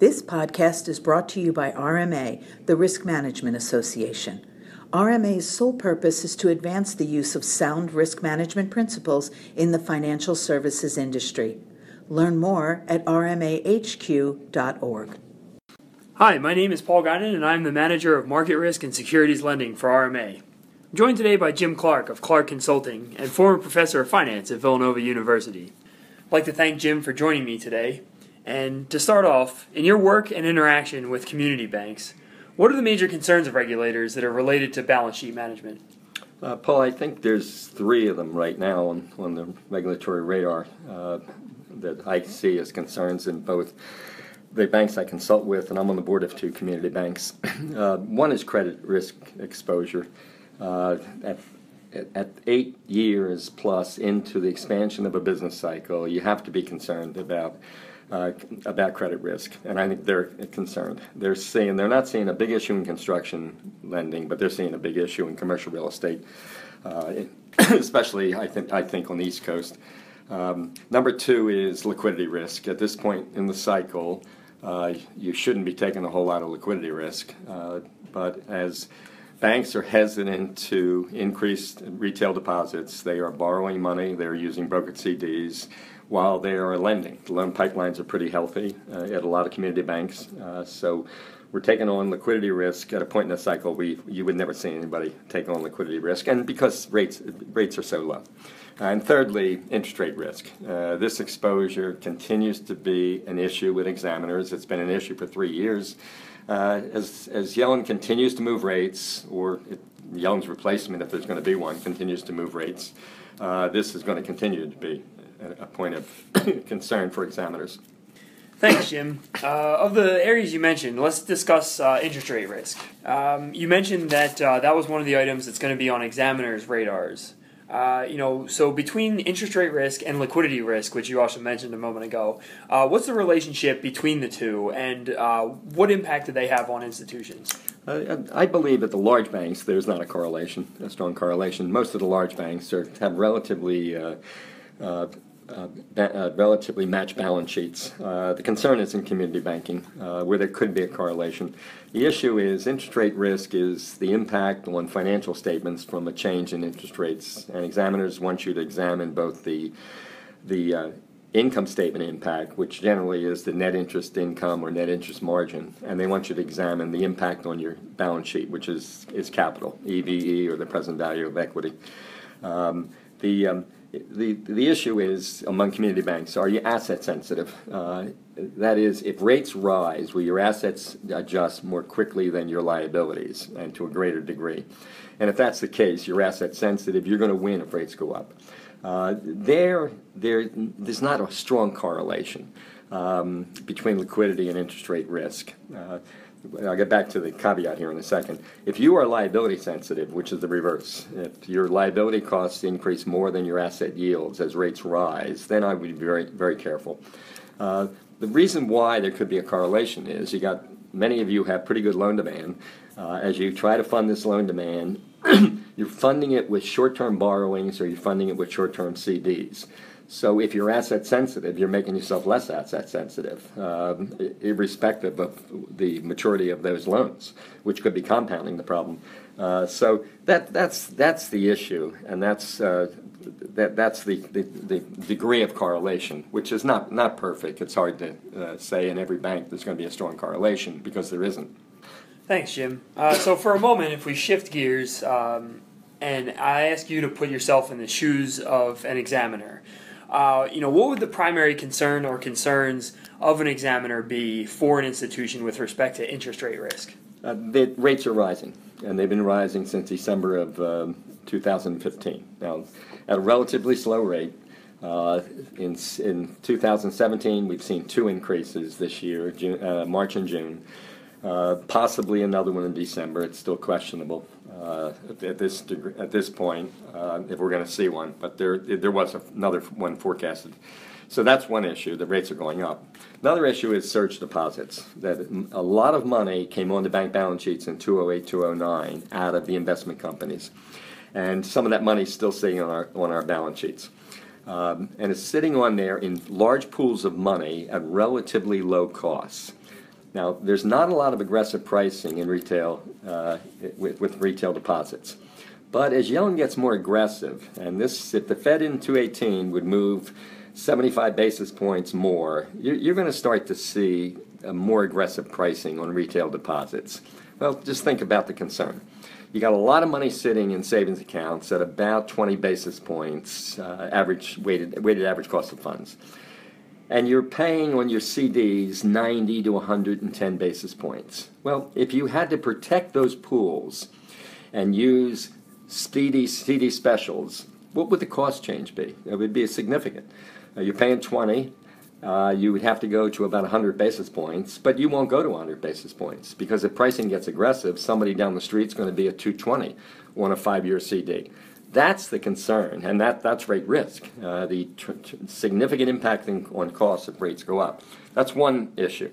This podcast is brought to you by RMA, the Risk Management Association. RMA's sole purpose is to advance the use of sound risk management principles in the financial services industry. Learn more at rmahq.org. Hi, my name is Paul Guinan, and I'm the manager of market risk and securities lending for RMA. I'm joined today by Jim Clarke of Clarke Consulting and former professor of finance at Villanova University. I'd like to thank Jim for joining me today and to start off, in your work and interaction with community banks, what are the major concerns of regulators that are related to balance sheet management? Uh, Paul, I think there's three of them right now on, on the regulatory radar uh, that I see as concerns in both the banks I consult with, and I'm on the board of two community banks. uh, one is credit risk exposure. Uh, at, at eight years plus into the expansion of a business cycle, you have to be concerned about uh, about credit risk, and I think they're concerned. They're seeing they're not seeing a big issue in construction lending, but they're seeing a big issue in commercial real estate, uh, especially I think I think on the East Coast. Um, number two is liquidity risk. At this point in the cycle, uh, you shouldn't be taking a whole lot of liquidity risk, uh, but as banks are hesitant to increase retail deposits. They are borrowing money. They're using brokered CDs while they are lending. The loan pipelines are pretty healthy uh, at a lot of community banks. Uh, so we're taking on liquidity risk at a point in the cycle we you would never see anybody take on liquidity risk, and because rates rates are so low. And thirdly, interest rate risk. Uh, this exposure continues to be an issue with examiners. It's been an issue for three years. Uh, as, as Yellen continues to move rates, or it, Yellen's replacement, if there's going to be one, continues to move rates, uh, this is going to continue to be a point of concern for examiners. Thanks, Jim. Uh, of the areas you mentioned, let's discuss uh, interest rate risk. Um, you mentioned that uh, that was one of the items that's going to be on examiners' radars. Uh, you know, so between interest rate risk and liquidity risk, which you also mentioned a moment ago, uh, what's the relationship between the two, and uh, what impact do they have on institutions? I believe at the large banks, there's not a correlation, a strong correlation. Most of the large banks are, have relatively relatively matched balance sheets. Uh, the concern is in community banking, uh, where there could be a correlation. The issue is interest rate risk is the impact on financial statements from a change in interest rates, and examiners want you to examine both the the uh, income statement impact, which generally is the net interest income or net interest margin, and they want you to examine the impact on your balance sheet, which is is capital, EVE or the present value of equity. Um, the um, the, the issue is among community banks are you asset sensitive? Uh, that is, if rates rise, will your assets adjust more quickly than your liabilities and to a greater degree? And if that's the case, you're asset sensitive, you're going to win if rates go up. Uh, there, there, there's not a strong correlation um, between liquidity and interest rate risk. Uh, I'll get back to the caveat here in a second. If you are liability sensitive, which is the reverse, if your liability costs increase more than your asset yields as rates rise, then I would be very, very careful. Uh, the reason why there could be a correlation is you got many of you have pretty good loan demand. Uh, as you try to fund this loan demand, you're funding it with short term borrowings or you're funding it with short term CDs. So if you're asset sensitive, you're making yourself less asset sensitive, um, irrespective of the maturity of those loans, which could be compounding the problem. Uh, so that that's that's the issue, and that's uh, that that's the, the, the, degree of correlation, which is not not perfect. It's hard to uh, say in every bank there's going to be a strong correlation because there isn't. Thanks, Jim. Uh, so for a moment, if we shift gears. Um, and I ask you to put yourself in the shoes of an examiner uh, you know, what would the primary concern or concerns of an examiner be for an institution with respect to interest rate risk? Uh, the rates are rising, and they've been rising since December of um, 2015. Now, at a relatively slow rate. Uh, in, in 2017, we've seen two increases this year, June, uh, March and June. Uh, possibly another one in December. It's still questionable uh, at this degree, at this point uh, if we're going to see one. But there there was another one forecasted. So that's one issue. The rates are going up. Another issue is surge deposits. That a lot of money came on the bank balance sheets in 2008, 2009 out of the investment companies, and some of that money is still sitting on our on our balance sheets. Um, and it's sitting on there in large pools of money at relatively low costs. Now, there's not a lot of aggressive pricing in retail uh, with, with retail deposits. But as Yellen gets more aggressive, and this, if the Fed in 218 would move 75 basis points more, you're, you're going to start to see more aggressive pricing on retail deposits. Well, just think about the concern. You got a lot of money sitting in savings accounts at about 20 basis points uh, average weighted weighted average cost of funds, and you're paying on your CDs 90 to 110 basis points. Well, if you had to protect those pools and use CD, CD specials, what would the cost change be? It would be significant. Uh, you're paying 20, uh, you would have to go to about 100 basis points, but you won't go to 100 basis points because if pricing gets aggressive, somebody down the street is going to be at 220 on a five year CD. That's the concern, and that, that's rate risk, uh, the tr- tr- significant impact in, on costs if rates go up. That's one issue.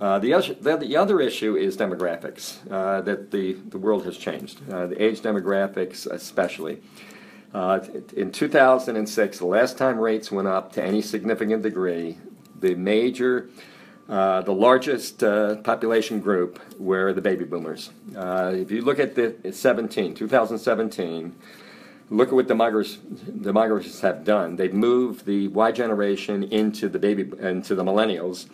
Uh, the, other, the, the, other issue is demographics, uh, that the, the world has changed, uh, the age demographics especially. Uh, in 2006, the last time rates went up to any significant degree, the major, uh, the largest uh, population group were the baby boomers. Uh, if you look at the 17, 2017, look at what demographers, demographers have done. They've moved the Y generation into the baby into the millennials.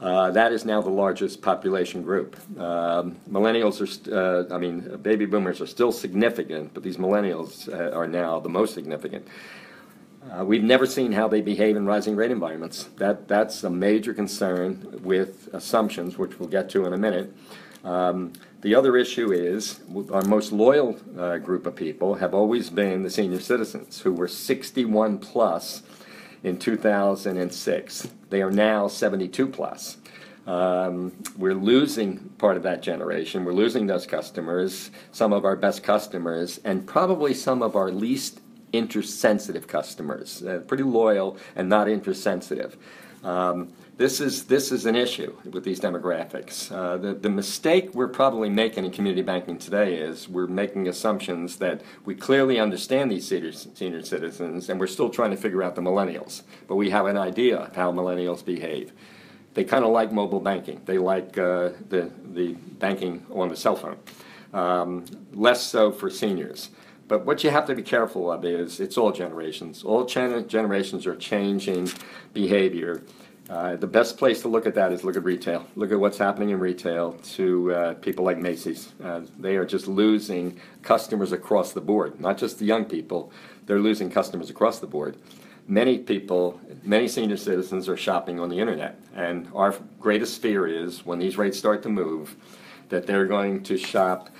Uh, that is now the largest population group. Um, millennials are, st- uh, I mean, baby boomers are still significant, but these millennials uh, are now the most significant. Uh, we've never seen how they behave in rising rate environments. That, that's a major concern with assumptions, which we'll get to in a minute. Um, the other issue is our most loyal uh, group of people have always been the senior citizens who were 61 plus in 2006. They are now 72 plus. Um, we're losing part of that generation. We're losing those customers, some of our best customers, and probably some of our least interest sensitive customers, uh, pretty loyal and not interest sensitive. Um, this is this is an issue with these demographics. Uh, the the mistake we're probably making in community banking today is we're making assumptions that we clearly understand these senior, senior citizens, and we're still trying to figure out the millennials. But we have an idea of how millennials behave. They kind of like mobile banking. They like uh, the the banking on the cell phone. Um, less so for seniors. But what you have to be careful of is it's all generations. All generations are changing behavior. Uh, the best place to look at that is look at retail. Look at what's happening in retail to uh, people like Macy's. Uh, they are just losing customers across the board, not just the young people, they're losing customers across the board. Many people, many senior citizens are shopping on the internet. And our greatest fear is when these rates start to move, that they're going to shop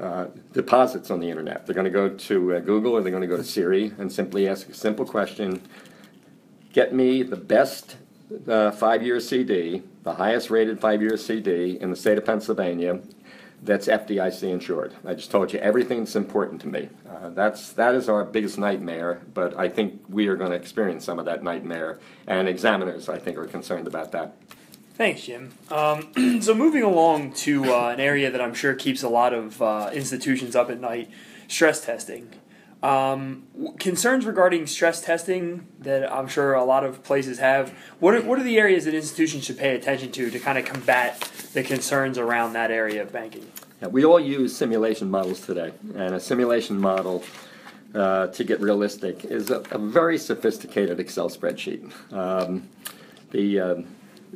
uh, deposits on the internet. They're going to go to uh, Google or they're going to go to Siri and simply ask a simple question Get me the best uh, five year CD, the highest rated five year CD in the state of Pennsylvania that's FDIC insured. I just told you everything that's important to me. Uh, that's that is our biggest nightmare, but I think we are going to experience some of that nightmare, and examiners I think are concerned about that. Thanks, Jim. Um, so, moving along to uh, an area that I'm sure keeps a lot of uh, institutions up at night stress testing. Um, concerns regarding stress testing that I'm sure a lot of places have. What are, what are the areas that institutions should pay attention to to kind of combat the concerns around that area of banking? Yeah, we all use simulation models today, and a simulation model. Uh, to get realistic, is a, a, very sophisticated Excel spreadsheet. Um, the um,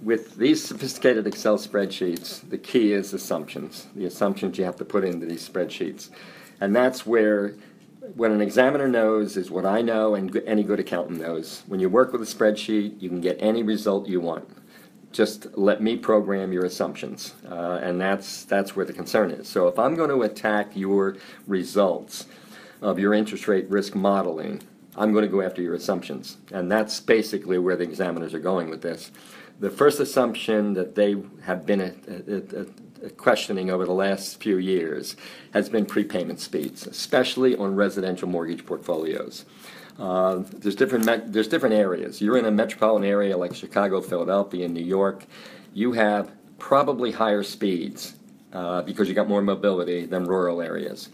with these sophisticated Excel spreadsheets, the key is assumptions, the assumptions you have to put into these spreadsheets. And that's where what an examiner knows is what I know and any good accountant knows. When you work with a spreadsheet, you can get any result you want. Just let me program your assumptions. Uh, and that's, that's where the concern is. So if I'm going to attack your results of your interest rate risk modeling, I'm going to go after your assumptions. And that's basically where the examiners are going with this the first assumption that they have been a, a, a, questioning over the last few years has been prepayment speeds, especially on residential mortgage portfolios. Uh, there's different me- there's different areas. You're in a metropolitan area like Chicago, Philadelphia, and New York. You have probably higher speeds uh, because you got more mobility than rural areas.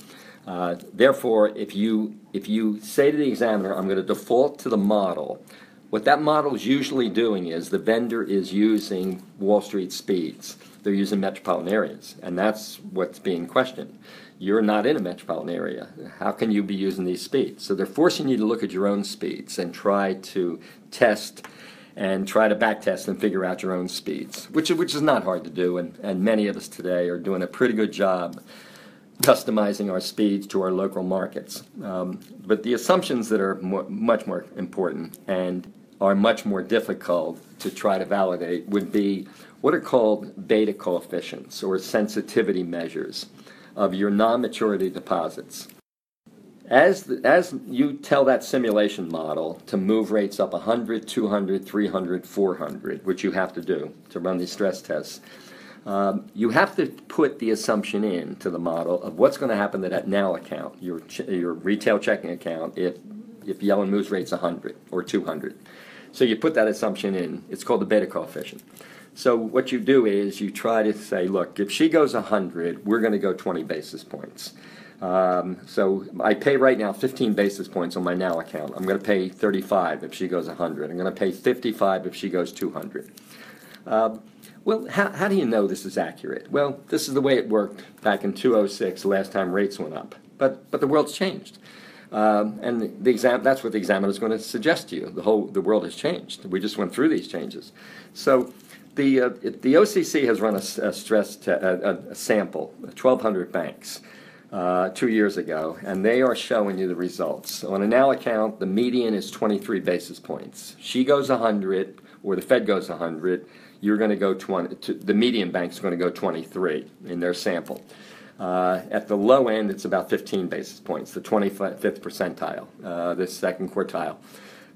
Uh, therefore, if you if you say to the examiner, "I'm going to default to the model," What that model is usually doing is the vendor is using Wall Street speeds. They're using metropolitan areas, and that's what's being questioned. You're not in a metropolitan area. How can you be using these speeds? So they're forcing you to look at your own speeds and try to test and try to backtest and figure out your own speeds, which, which is not hard to do, and, and many of us today are doing a pretty good job customizing our speeds to our local markets. Um, but the assumptions that are much more important and are much more difficult to try to validate would be what are called beta coefficients or sensitivity measures of your non maturity deposits. As, the, as you tell that simulation model to move rates up 100, 200, 300, 400, which you have to do to run these stress tests, um, you have to put the assumption in to the model of what's going to happen to that now account, your, ch- your retail checking account, if, if Yellen moves rates 100 or 200. So you put that assumption in. It's called the beta coefficient. So what you do is you try to say, look, if she goes 100, we're going to go 20 basis points. Um, so I pay right now 15 basis points on my now account. I'm going to pay 35 if she goes 100. I'm going to pay 55 if she goes 200. Um, well, how, how do you know this is accurate? Well, this is the way it worked back in 2006, the last time rates went up. But, but the world's changed. Um, and the, exam, that's what the examiner is going to suggest to you. The whole the world has changed. We just went through these changes. So the, uh, the OCC has run a, a stress te- a, a sample, 1,200 banks uh, two years ago, and they are showing you the results. On a now account, the median is 23 basis points. She goes 100, or the Fed goes 100, you're going to go 20, to, the median bank's going to go 23 in their sample. Uh, at the low end, it's about 15 basis points, the 25th percentile, uh, the second quartile,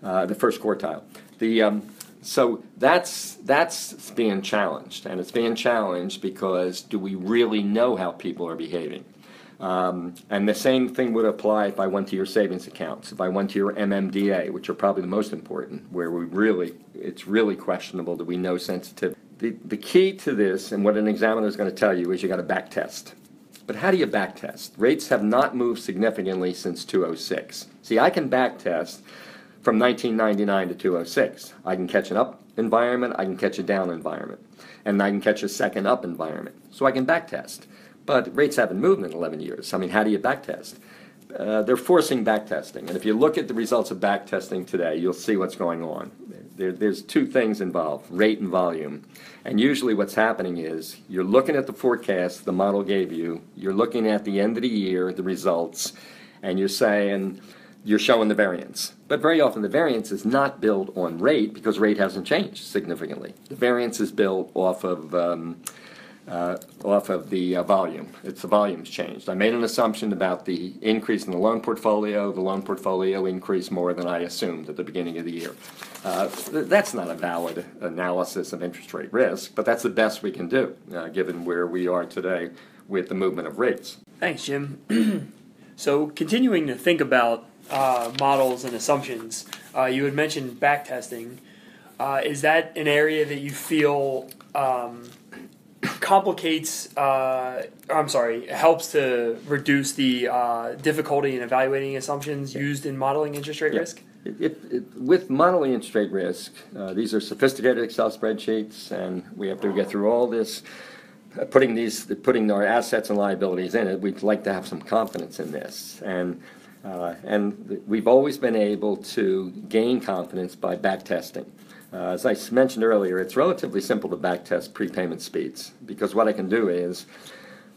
uh, the first quartile. The, um, so that's, that's being challenged, and it's being challenged because do we really know how people are behaving? Um, and the same thing would apply if I went to your savings accounts, if I went to your MMDA, which are probably the most important, where we really, it's really questionable that we know sensitivity. The, the key to this, and what an examiner is going to tell you, is you got to back test. But how do you back test? Rates have not moved significantly since 206. See, I can back test from 1999 to 206. I can catch an up environment, I can catch a down environment, and I can catch a second up environment. So I can back test. But rates haven't moved in 11 years. I mean, how do you backtest? Uh, they're forcing backtesting. And if you look at the results of backtesting today, you'll see what's going on. There, there's two things involved rate and volume. And usually, what's happening is you're looking at the forecast the model gave you, you're looking at the end of the year, the results, and you're saying, you're showing the variance. But very often the variance is not built on rate because rate hasn't changed significantly. The variance is built off of um, uh, off of the uh, volume. It's the volume's changed. I made an assumption about the increase in the loan portfolio. The loan portfolio increased more than I assumed at the beginning of the year. Uh, th- that's not a valid analysis of interest rate risk, but that's the best we can do uh, given where we are today with the movement of rates. Thanks, Jim. so, continuing to think about uh, models and assumptions, uh, you had mentioned backtesting. is that an area that you feel um, complicates uh, i'm sorry helps to reduce the uh, difficulty in evaluating assumptions used in modeling interest rate Yeah. risk It, it, it, with modeling interest rate risk, uh, these are sophisticated Excel spreadsheets, and we have to get through all this, uh, putting these, putting our assets and liabilities in it. We'd like to have some confidence in this, and uh, and th- we've always been able to gain confidence by back testing. Uh, as I mentioned earlier, it's relatively simple to back test prepayment speeds because what I can do is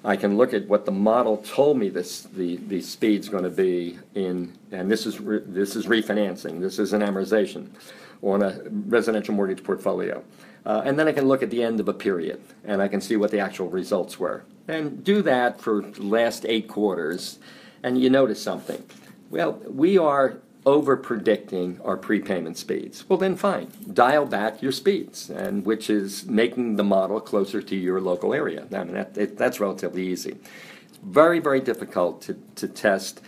I can look at what the model told me this the the speed's going to be in, and this is re, this is refinancing. This is an amortization on a residential mortgage portfolio, uh, and then I can look at the end of a period and I can see what the actual results were, and do that for the last eight quarters, and you notice something. Well, we are over predicting our prepayment speeds. Well, then fine, dial back your speeds, and which is making the model closer to your local area. I mean, that, it, that's relatively easy. It's very, very difficult to, to test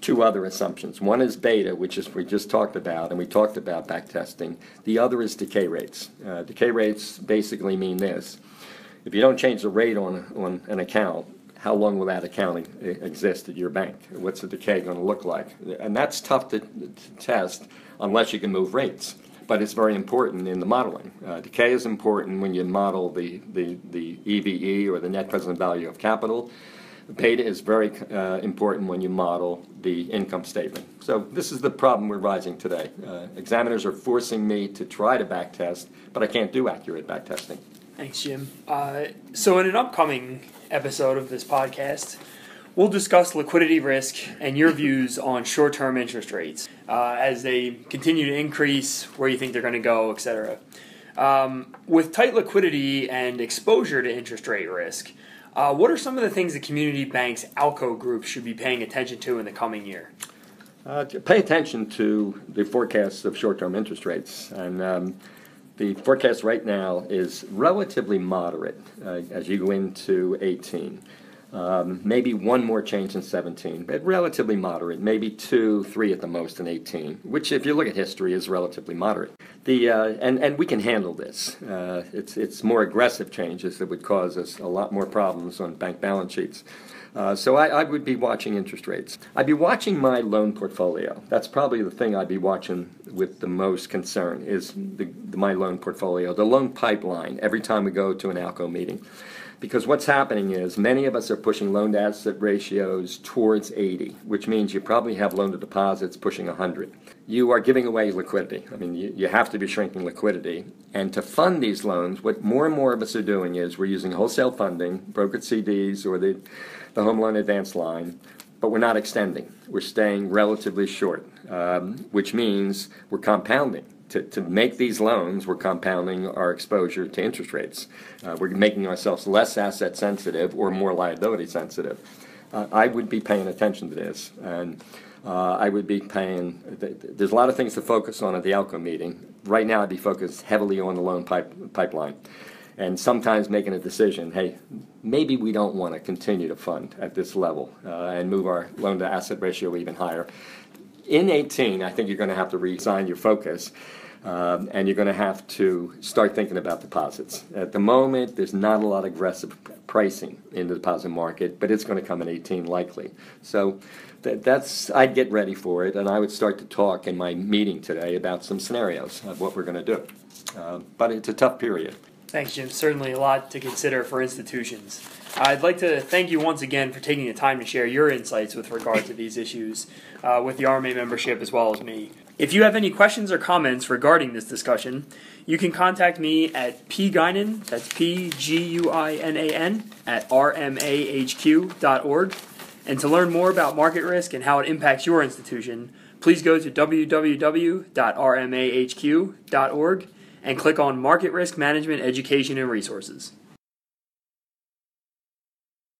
two other assumptions. One is beta, which is we just talked about, and we talked about back testing. The other is decay rates. Uh, decay rates basically mean this. If you don't change the rate on, on an account, how long will that accounting exist at your bank? What's the decay going to look like? And that's tough to, to test unless you can move rates. but it's very important in the modeling. Uh, decay is important when you model the, the, the EVE or the net present value of capital. Beta is very uh, important when you model the income statement. So this is the problem we're rising today. Uh, examiners are forcing me to try to backtest, but I can't do accurate backtesting. Thanks, Jim. Uh, so, in an upcoming episode of this podcast, we'll discuss liquidity risk and your views on short term interest rates uh, as they continue to increase, where you think they're going to go, etc. Um, with tight liquidity and exposure to interest rate risk, uh, what are some of the things the community banks ALCO group should be paying attention to in the coming year? Uh, pay attention to the forecasts of short term interest rates. And um, the forecast right now is relatively moderate uh, as you go into 18. Um, maybe one more change in 17, but relatively moderate. Maybe two, three at the most in 18, which, if you look at history, is relatively moderate. The uh, and and we can handle this. Uh, it's it's more aggressive changes that would cause us a lot more problems on bank balance sheets. Uh, so I, I, would be watching interest rates. I'd be watching my loan portfolio. That's probably the thing I'd be watching with the most concern is the, the, my loan portfolio, the loan pipeline. Every time we go to an ALCO meeting, because what's happening is many of us are pushing loan to asset ratios towards 80, which means you probably have loan to deposits pushing 100. You are giving away liquidity. I mean, you, you have to be shrinking liquidity. And to fund these loans, what more and more of us are doing is we're using wholesale funding, brokered CDs, or the, the home loan advance line, but we're not extending. We're staying relatively short, um, which means we're compounding to, to make these loans, we're compounding our exposure to interest rates. Uh, we're making ourselves less asset sensitive or more liability sensitive. Uh, I would be paying attention to this, and uh, I would be paying. Th- there's a lot of things to focus on at the ALCO meeting. Right now, I'd be focused heavily on the loan pipe, pipeline, and sometimes making a decision. Hey, maybe we don't want to continue to fund at this level uh, and move our loan to asset ratio even higher. In 18, I think you're going to have to reassign your focus um, and you're going to have to start thinking about deposits. At the moment, there's not a lot of aggressive pricing in the deposit market, but it's going to come in 18 likely. So that, that's I'd get ready for it, and I would start to talk in my meeting today about some scenarios of what we're going to do. Uh, but it's a tough period. Thanks, Jim. Certainly a lot to consider for institutions. I'd like to thank you once again for taking the time to share your insights with regard to these issues uh, with the RMA membership as well as me. If you have any questions or comments regarding this discussion, you can contact me at pguinan, that's P G U I N A N, at rmahq.org. And to learn more about market risk and how it impacts your institution, please go to www.rmahq.org and click on Market Risk Management Education and Resources.